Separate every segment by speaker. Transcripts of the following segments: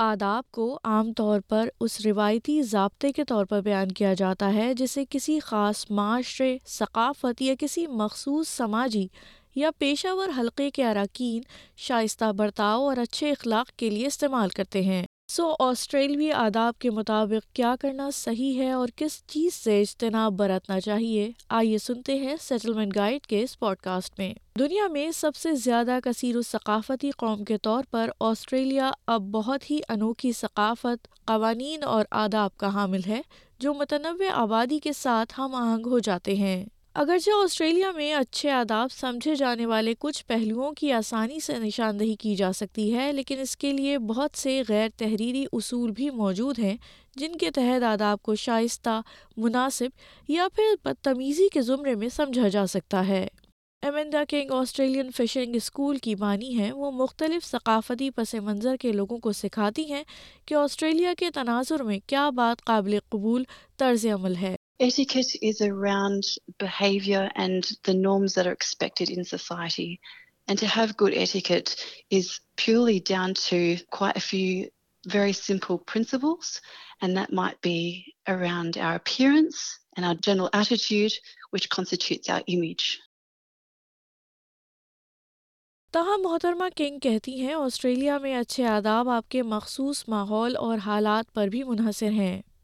Speaker 1: آداب کو عام طور پر اس روایتی ضابطے کے طور پر بیان کیا جاتا ہے جسے کسی خاص معاشرے ثقافت یا کسی مخصوص سماجی یا پیشہ ور حلقے کے اراکین شائستہ برتاؤ اور اچھے اخلاق کے لیے استعمال کرتے ہیں سو آسٹریلوی آداب کے مطابق کیا کرنا صحیح ہے اور کس چیز سے اجتناب برتنا چاہیے آئیے سنتے ہیں سیٹلمنٹ گائیڈ کے اس پوڈ کاسٹ میں دنیا میں سب سے زیادہ کثیر و ثقافتی قوم کے طور پر آسٹریلیا اب بہت ہی انوکھی ثقافت قوانین اور آداب کا حامل ہے جو متنوع آبادی کے ساتھ ہم آہنگ ہو جاتے ہیں اگرچہ آسٹریلیا میں اچھے آداب سمجھے جانے والے کچھ پہلوؤں کی آسانی سے نشاندہی کی جا سکتی ہے لیکن اس کے لیے بہت سے غیر تحریری اصول بھی موجود ہیں جن کے تحت آداب کو شائستہ مناسب یا پھر بدتمیزی کے زمرے میں سمجھا جا سکتا ہے Amanda King Australian fishing school کی بانی ہیں وہ مختلف ثقافتی پس منظر کے لوگوں کو سکھاتی ہیں کہ آسٹریلیا کے تناظر میں کیا بات قابل قبول طرز عمل ہے
Speaker 2: Etiquette is around behaviour and the norms that are expected in society. And to have good etiquette is purely down to quite a few very simple principles. And that might be around our appearance and our general attitude, which constitutes our image.
Speaker 1: تاہم محترمہ king کہتی ہیں Australia میں اچھے آداب آپ کے مخصوص ماحول اور حالات پر بھی منحصر ہیں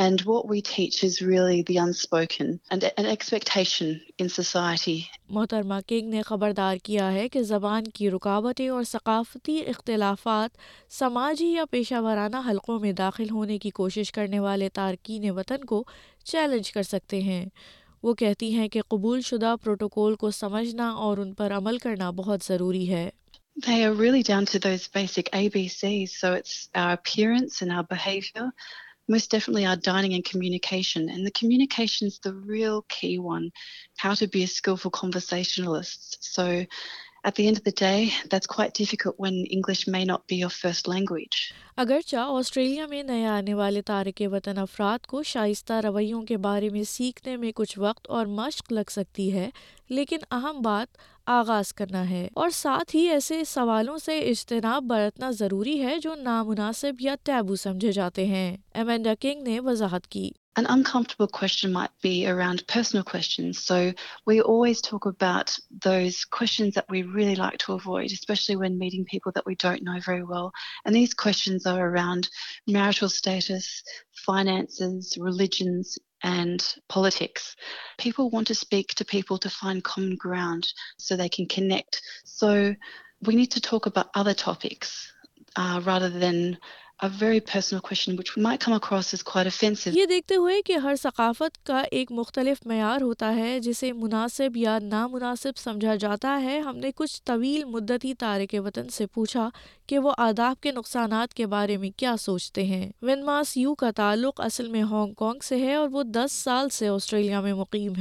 Speaker 2: And what we teach is really the unspoken and an expectation in society.
Speaker 1: محترمہ کنگ نے خبردار کیا ہے کہ زبان کی رکاوٹیں اور ثقافتی اختلافات سماجی یا پیشہ ورانہ حلقوں میں داخل ہونے کی کوشش کرنے والے تارکین وطن کو چیلنج کر سکتے ہیں وہ کہتی ہیں کہ قبول شدہ پروٹوکول کو سمجھنا اور ان پر عمل کرنا بہت ضروری ہے
Speaker 2: They are really down to those basic ABCs. So it's our appearance and our behavior. مجھے ڈیفیٹلی جاگ انکیشن and the communication as well to be اسکو فام دا سیشن سوی
Speaker 1: اگرچہ آسٹریلیا میں نئے آنے والے تارک وطن افراد کو شائستہ رویوں کے بارے میں سیکھنے میں کچھ وقت اور مشق لگ سکتی ہے لیکن اہم بات آغاز کرنا ہے اور ساتھ ہی ایسے سوالوں سے اجتناب برتنا ضروری ہے جو نامناسب یا ٹیبو سمجھے جاتے ہیں ایمینڈا کنگ نے وضاحت کی
Speaker 2: An uncomfortable question might be around personal questions. So we always talk about those questions that we really like to avoid, especially when meeting people that we don't know very well. And these questions are around marital status, finances, religions, and politics. People want to speak to people to find common ground so they can connect. So we need to talk about other topics uh, rather than
Speaker 1: یہ دیکھتے ہوئے کہ ہر ثقافت کا ایک مختلف معیار ہوتا ہے جسے مناسب یا نامناسب سمجھا جاتا ہے ہم نے کچھ طویل مدتی تارک وطن سے پوچھا کہ وہ آداب کے نقصانات کے بارے میں کیا سوچتے ہیں ون ماس یو کا تعلق اصل میں ہانگ کانگ سے ہے اور وہ دس سال سے آسٹریلیا میں مقیم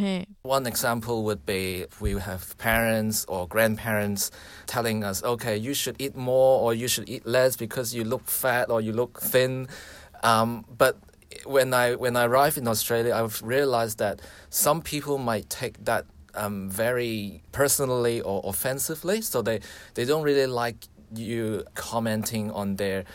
Speaker 3: you commenting on their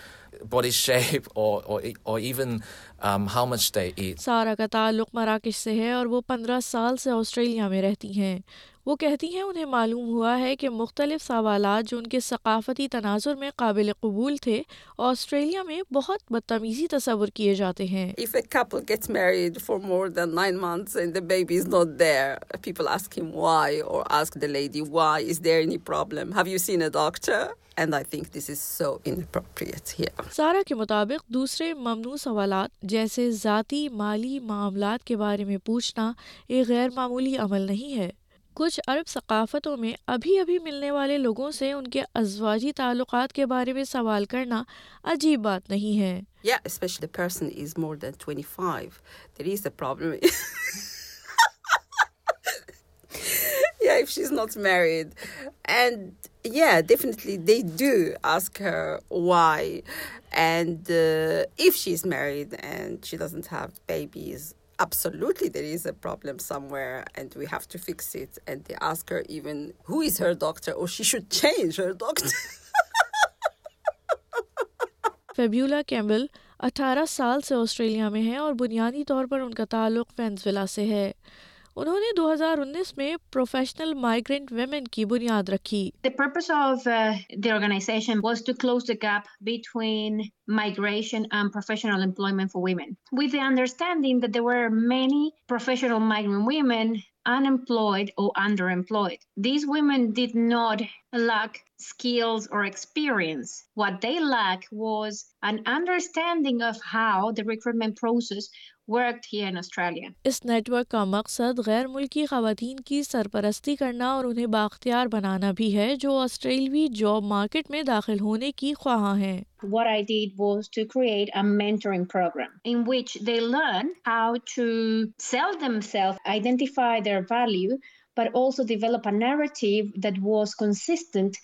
Speaker 3: body shape or or, or even um, how much they eat.
Speaker 1: سارا کا تعلق مراکش سے ہے اور وہ پندرہ سال سے آسٹریلیا میں رہتی ہیں وہ کہتی ہیں انہیں معلوم ہوا ہے کہ مختلف سوالات جو ان کے ثقافتی تناظر میں قابل قبول تھے آسٹریلیا میں بہت بدتمیزی تصور کیے جاتے ہیں سارا کے مطابق دوسرے ممنوع سوالات جیسے ذاتی مالی معاملات کے بارے میں پوچھنا ایک غیر معمولی عمل نہیں ہے کچھ عرب ثقافتوں میں ابھی ابھی ملنے والے لوگوں سے ان کے ازواجی تعلقات کے بارے میں سوال کرنا عجیب بات نہیں ہے yeah, yeah,
Speaker 4: absolutely there is a problem somewhere and we have to fix it. And they ask her even who is her doctor or she should change her doctor.
Speaker 1: Fabula Campbell اٹھارہ سال سے Australia میں ہے اور بنیادی طور پر ان کا تعلق وینزویلا سے ہے انہوں نے میں پروفیشنل ویمن کی بنیاد رکھی
Speaker 5: lack skills or experience. What they lacked was an understanding of how the recruitment process worked here in Australia.
Speaker 1: اس نیٹ ورک کا مقصد غیر ملکی خواتین کی سرپرستی کرنا اور انہیں باختیار بنانا بھی ہے جو آسٹریلوی جاب مارکیٹ میں داخل ہونے کی خواہاں ہیں.
Speaker 5: What I did was to create a mentoring program in which they learn how to sell themselves, identify their value, but also develop a narrative that was consistent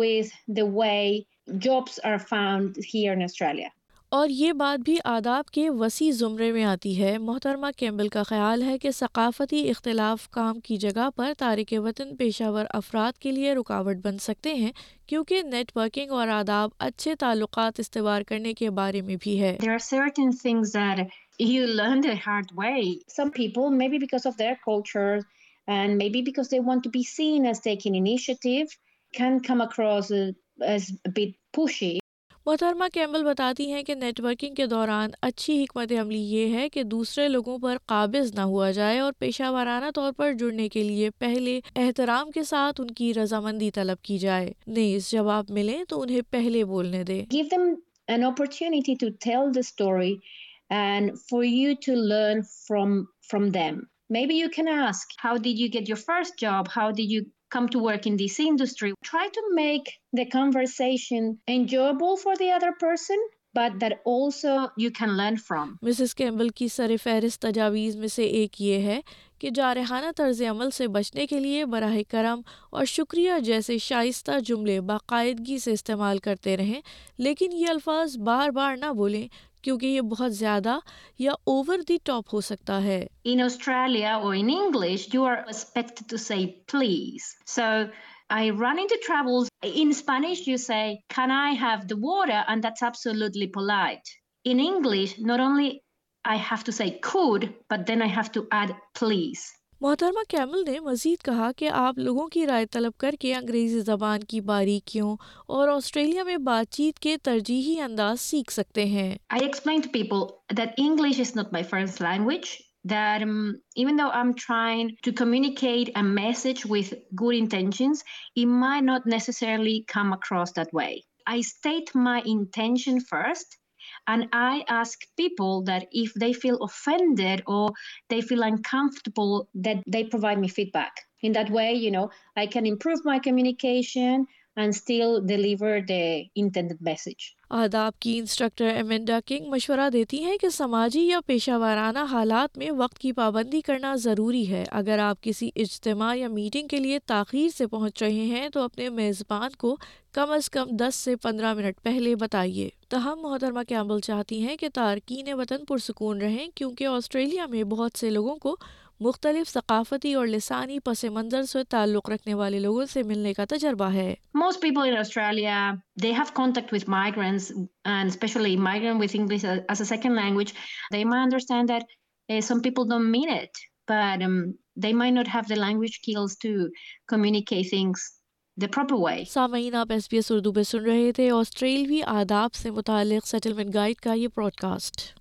Speaker 5: with the way jobs are found here in Australia.
Speaker 1: اور یہ بات بھی آداب کے وسیع زمرے میں آتی ہے محترمہ کیمبل کا خیال ہے کہ ثقافتی اختلاف کام کی جگہ پر تارک وطن پیشہ ور افراد کے لیے رکاوٹ بن سکتے ہیں کیونکہ نیٹ ورکنگ اور آداب اچھے تعلقات استوار کرنے کے بارے میں بھی ہے
Speaker 5: and maybe because they want to be seen as taking initiative can come across as a bit pushy.
Speaker 1: محترمہ کیمبل بتاتی ہیں کہ نیٹ ورکنگ کے دوران اچھی حکمت عملی یہ ہے کہ دوسرے لوگوں پر قابض نہ ہوا جائے اور پیشہ وارانہ طور پر جڑنے کے لیے پہلے احترام کے ساتھ ان کی رضامندی طلب کی جائے نیز جب آپ ملیں تو انہیں پہلے بولنے دے
Speaker 5: give them an opportunity to tell the story and for you to learn from from them maybe you can ask how did you get your first job how did you come to to work in this industry. Try make the the conversation enjoyable for other person
Speaker 1: سر فہرست تجاویز میں سے ایک یہ ہے کہ جارحانہ طرز عمل سے بچنے کے لیے براہ کرم اور شکریہ جیسے شائستہ جملے باقاعدگی سے استعمال کرتے رہیں لیکن یہ الفاظ بار بار نہ بولیں کیونکہ یہ بہت زیادہ یا اوور دی ٹاپ ہو سکتا ہے
Speaker 5: ان آسٹریلیا اور in English you are expect to say please so I run in travels in Spanish you say can I have the water and that's absolutely polite in English not only I have to say کھوڈ but then I have to add please
Speaker 1: محترمہ camel نے مزید کہا کہ آپ لوگوں کی رائے طلب کر کے انگریزی زبان کی باریکیوں اور آسٹریلیا میں بات چیت کے ترجیحی انداز سیکھ سکتے ہیں
Speaker 5: And I ask people that if they feel offended or they feel uncomfortable, that they provide me feedback. In that way, I can improve my communication.
Speaker 1: آداب کی انسٹرکٹر ایمنڈا کنگ مشورہ دیتی ہیں کہ سماجی یا پیشہ وارانہ حالات میں وقت کی پابندی کرنا ضروری ہے اگر آپ کسی اجتماع یا میٹنگ کے لیے تاخیر سے پہنچ رہے ہیں تو اپنے میزبان کو کم از کم دس سے پندرہ منٹ پہلے بتائیے تاہم محترمہ کیمبل چاہتی ہیں کہ تارکین وطن پرسکون رہیں کیونکہ آسٹریلیا میں بہت سے لوگوں کو مختلف ثقافتی اور لسانی پس منظر سے تعلق رکھنے والے لوگوں سے ملنے کا تجربہ ہے
Speaker 5: most people people in Australia they they they have have contact with with and especially English as a second language language my my understand that some don't mean it but not the to communicate things
Speaker 1: سامعین آپ S S B Urdu پہ سن رہے تھے آسٹریلوی آداب سے متعلق settlement guide کا یہ کاسٹ